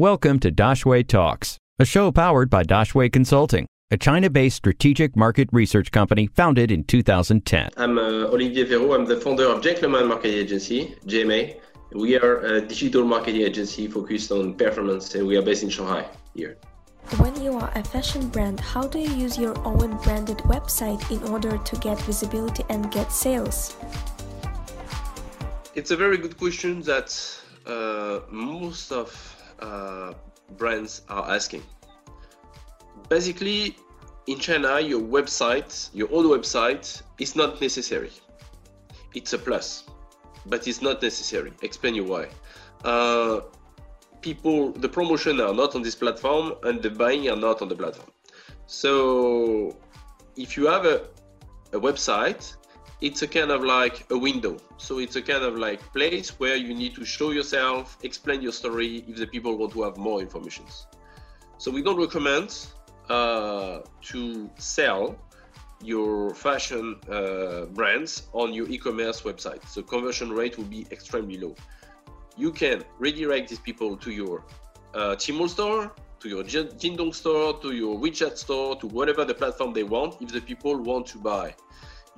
Welcome to Daxue Talks, a show powered by Daxue Consulting, a China based strategic market research company founded in 2010. I'm uh, Olivier Verot. I'm the founder of Gentlemen Marketing Agency, GMA. We are a digital marketing agency focused on performance, and we are based in Shanghai here. When you are a fashion brand, how do you use your own branded website in order to get visibility and get sales? It's a very good question that uh, most of uh, brands are asking. Basically, in China, your website, your own website, is not necessary. It's a plus, but it's not necessary. Explain you why. Uh, people, the promotion are not on this platform, and the buying are not on the platform. So, if you have a, a website, it's a kind of like a window. So it's a kind of like place where you need to show yourself, explain your story if the people want to have more information. So we don't recommend uh, to sell your fashion uh, brands on your e-commerce website. So conversion rate will be extremely low. You can redirect these people to your uh, Tmall store, to your Jingdong store, to your WeChat store, to whatever the platform they want if the people want to buy.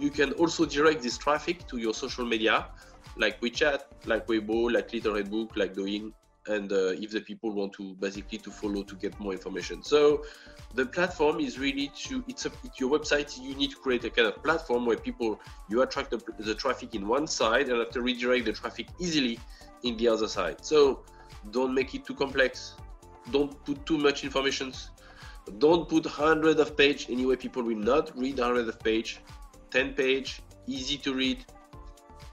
You can also direct this traffic to your social media, like WeChat, like Weibo, like Little Red Book, like Douyin, and uh, if the people want to basically to follow to get more information. So the platform is really to it's, a, it's your website. You need to create a kind of platform where people you attract the, the traffic in one side and have to redirect the traffic easily in the other side. So don't make it too complex. Don't put too much information. Don't put hundreds of page anyway. People will not read hundreds of page. 10 page, easy to read,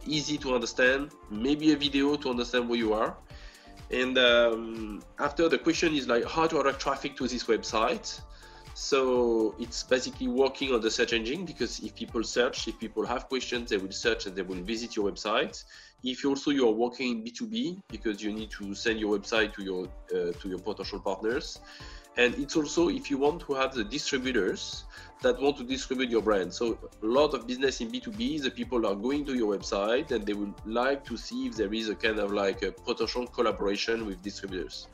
easy to understand, maybe a video to understand where you are. And um, after the question is like how to attract traffic to this website. So it's basically working on the search engine because if people search, if people have questions, they will search and they will visit your website. If also you are working in B2B because you need to send your website to your uh, to your potential partners, and it's also if you want to have the distributors that want to distribute your brand. So a lot of business in B2B, the people are going to your website and they would like to see if there is a kind of like a potential collaboration with distributors.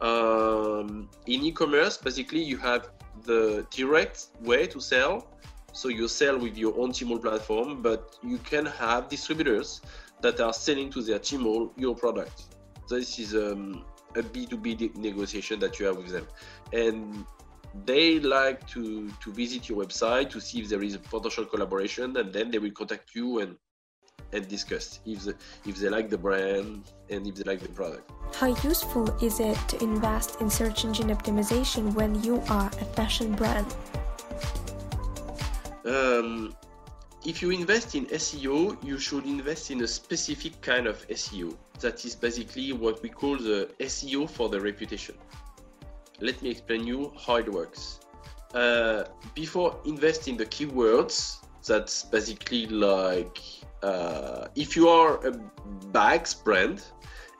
Um, in e-commerce, basically you have the direct way to sell. So you sell with your own Tmall platform, but you can have distributors that are selling to their Tmall your product. This is um, a B2B negotiation that you have with them. And they like to to visit your website to see if there is a potential collaboration and then they will contact you and and discuss if the, if they like the brand and if they like the product how useful is it to invest in search engine optimization when you are a fashion brand um, if you invest in SEO, you should invest in a specific kind of SEO. That is basically what we call the SEO for the reputation let me explain you how it works. Uh, before investing the keywords, that's basically like uh, if you are a bags brand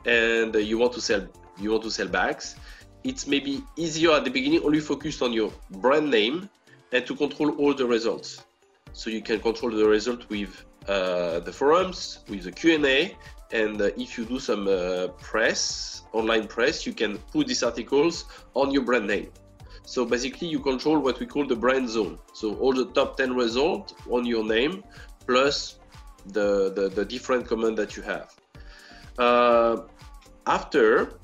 and you want to sell you want to sell bags, it's maybe easier at the beginning only focused on your brand name and to control all the results. So you can control the result with uh, the forums, with the Q&A, and uh, if you do some uh, press online press you can put these articles on your brand name. So basically you control what we call the brand zone. So all the top 10 results on your name plus the the, the different comment that you have. Uh, after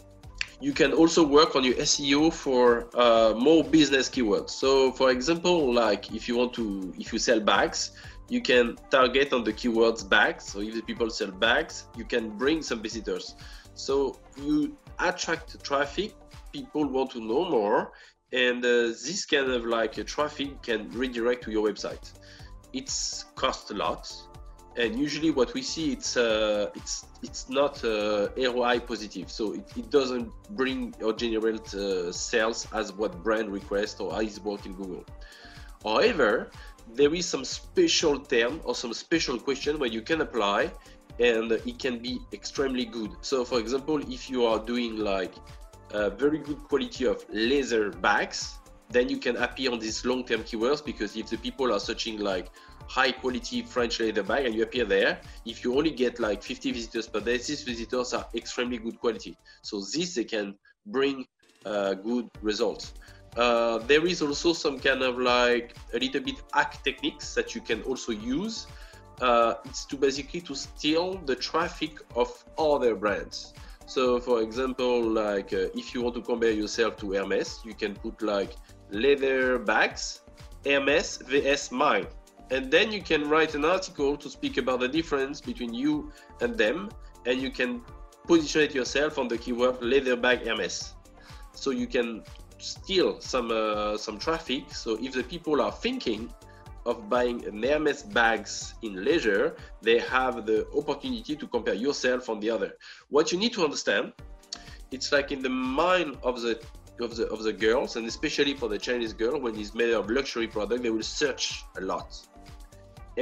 you can also work on your SEO for uh, more business keywords. So, for example, like if you want to, if you sell bags, you can target on the keywords bags. So if the people sell bags, you can bring some visitors. So you attract traffic. People want to know more, and uh, this kind of like a traffic can redirect to your website. It's cost a lot, and usually what we see it's uh, it's it's not uh, ROI positive. So it, it doesn't bring or generate uh, sales as what brand request or is working Google. However, there is some special term or some special question where you can apply and it can be extremely good. So for example, if you are doing like a very good quality of leather bags, then you can appear on these long-term keywords because if the people are searching like high quality French leather bag and you appear there, if you only get like 50 visitors per day, these visitors are extremely good quality. So this they can bring uh, good results. Uh, there is also some kind of like a little bit hack techniques that you can also use. Uh, it's to basically to steal the traffic of other brands. So, for example, like uh, if you want to compare yourself to Hermes, you can put like leather bags, Hermes vs mine, and then you can write an article to speak about the difference between you and them, and you can position it yourself on the keyword leather bag Hermes. So you can steal some uh, some traffic. So if the people are thinking of buying an Hermes bags in leisure, they have the opportunity to compare yourself on the other. What you need to understand, it's like in the mind of the of the of the girls, and especially for the Chinese girl, when it's made of luxury product, they will search a lot.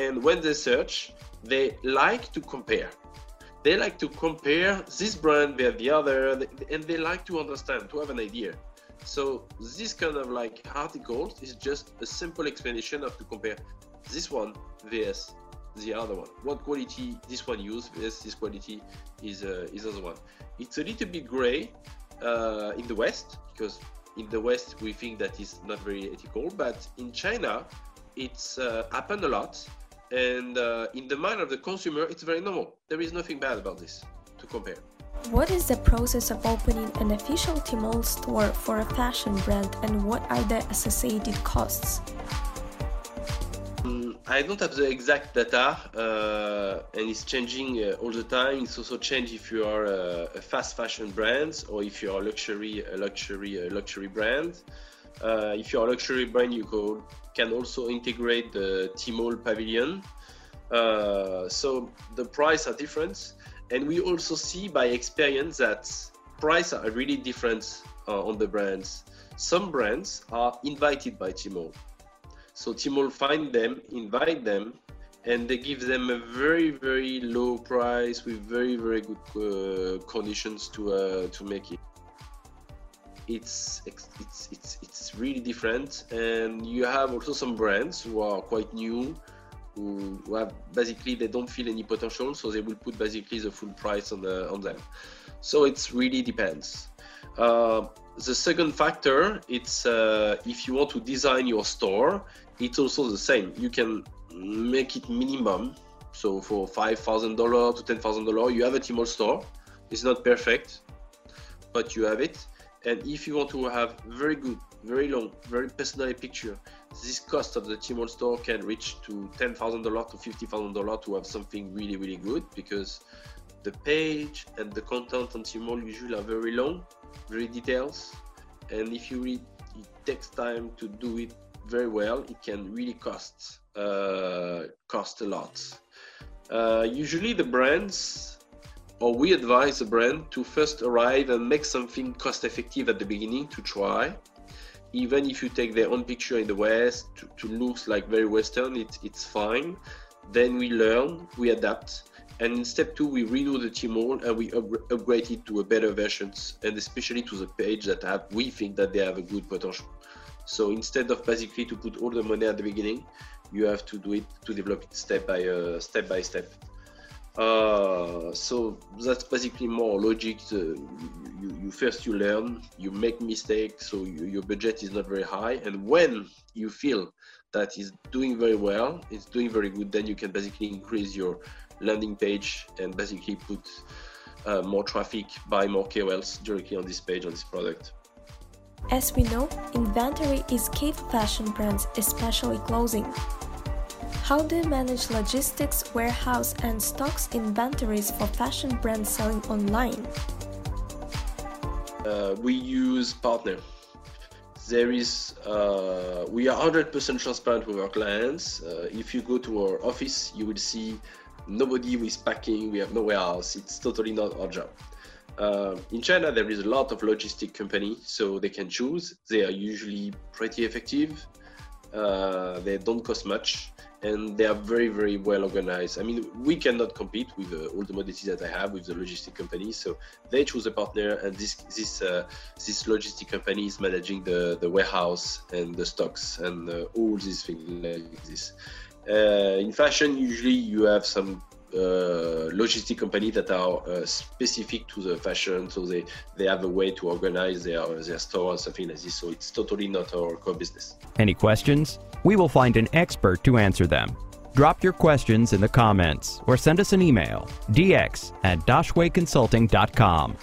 And when they search, they like to compare. They like to compare this brand with the other, and they like to understand, to have an idea. So this kind of like articles is just a simple explanation of to compare this one vs the other one. What quality this one use vs this quality is uh, is other one. It's a little bit gray uh, in the West because in the West we think that is not very ethical, but in China it's uh, happened a lot, and uh, in the mind of the consumer it's very normal. There is nothing bad about this to compare. What is the process of opening an official Tmall store for a fashion brand and what are the associated costs? Mm, I don't have the exact data, uh, and it's changing uh, all the time. It's also changed if you are a, a, fast fashion brand or if you are luxury, a luxury, a luxury brand. Uh, if you are a luxury brand, you can also integrate the Tmall pavilion. Uh, so the price are different and we also see by experience that prices are really different uh, on the brands. Some brands are invited by Tmall. So Tmall find them, invite them, and they give them a very very low price with very very good uh, conditions to uh, to make it. It's it's it's it's really different, and you have also some brands who are quite new who, who have basically they don't feel any potential, so they will put basically the full price on the on them. So it really depends. Uh, the second factor, it's uh, if you want to design your store, it's also the same. You can make it minimum. So for five thousand dollar to ten thousand dollar, you have a Tmall store. It's not perfect, but you have it. And if you want to have very good, very long, very personalized picture, this cost of the Tmall store can reach to $10,000 to $50,000 to have something really, really good because the page and the content on Tmall usually are very long, very details. And if you read, it takes time to do it very well, it can really cost, uh, cost a lot. Uh, usually the brands or we advise the brand to first arrive and make something cost effective at the beginning to try even if you take their own picture in the West to, to look like very Western, it's it's fine. Then we learn, we adapt, and in step two, we redo the Tmall and we up- upgrade it to a better versions, and especially to the page that have we think that they have a good potential. So instead of basically to put all the money at the beginning, you have to do it to develop it step by uh, step by step. Uh, so that's basically more logic. Uh, you, you first you learn, you make mistakes, so you, your budget is not very high, and when you feel that is doing very well, it's doing very good, then you can basically increase your landing page and basically put uh, more traffic, buy more KOLs directly on this page on this product. As we know, inventory is key fashion brands, especially clothing. How do you manage logistics, warehouse, and stocks inventories for fashion brands selling online? Uh, we use partner. There is, uh, we are 100% transparent with our clients. Uh, if you go to our office, you will see nobody is packing. We have no warehouse. It's totally not our job. Uh, in China, there is a lot of logistic companies, so they can choose. They are usually pretty effective. Uh, they don't cost much and they are very very well organized. I mean we cannot compete with uh, all the modalities that i have with the logistic companies so they choose a partner and this this uh, this logistic company is managing the the warehouse and the stocks and uh, all these things like this. Uh, in fashion usually you have some uh, logistic company that are uh, specific to the fashion, so they they have a way to organize their their store and something like this. So it's totally not our core business. Any questions? We will find an expert to answer them. Drop your questions in the comments or send us an email dx at daxueconsulting.com.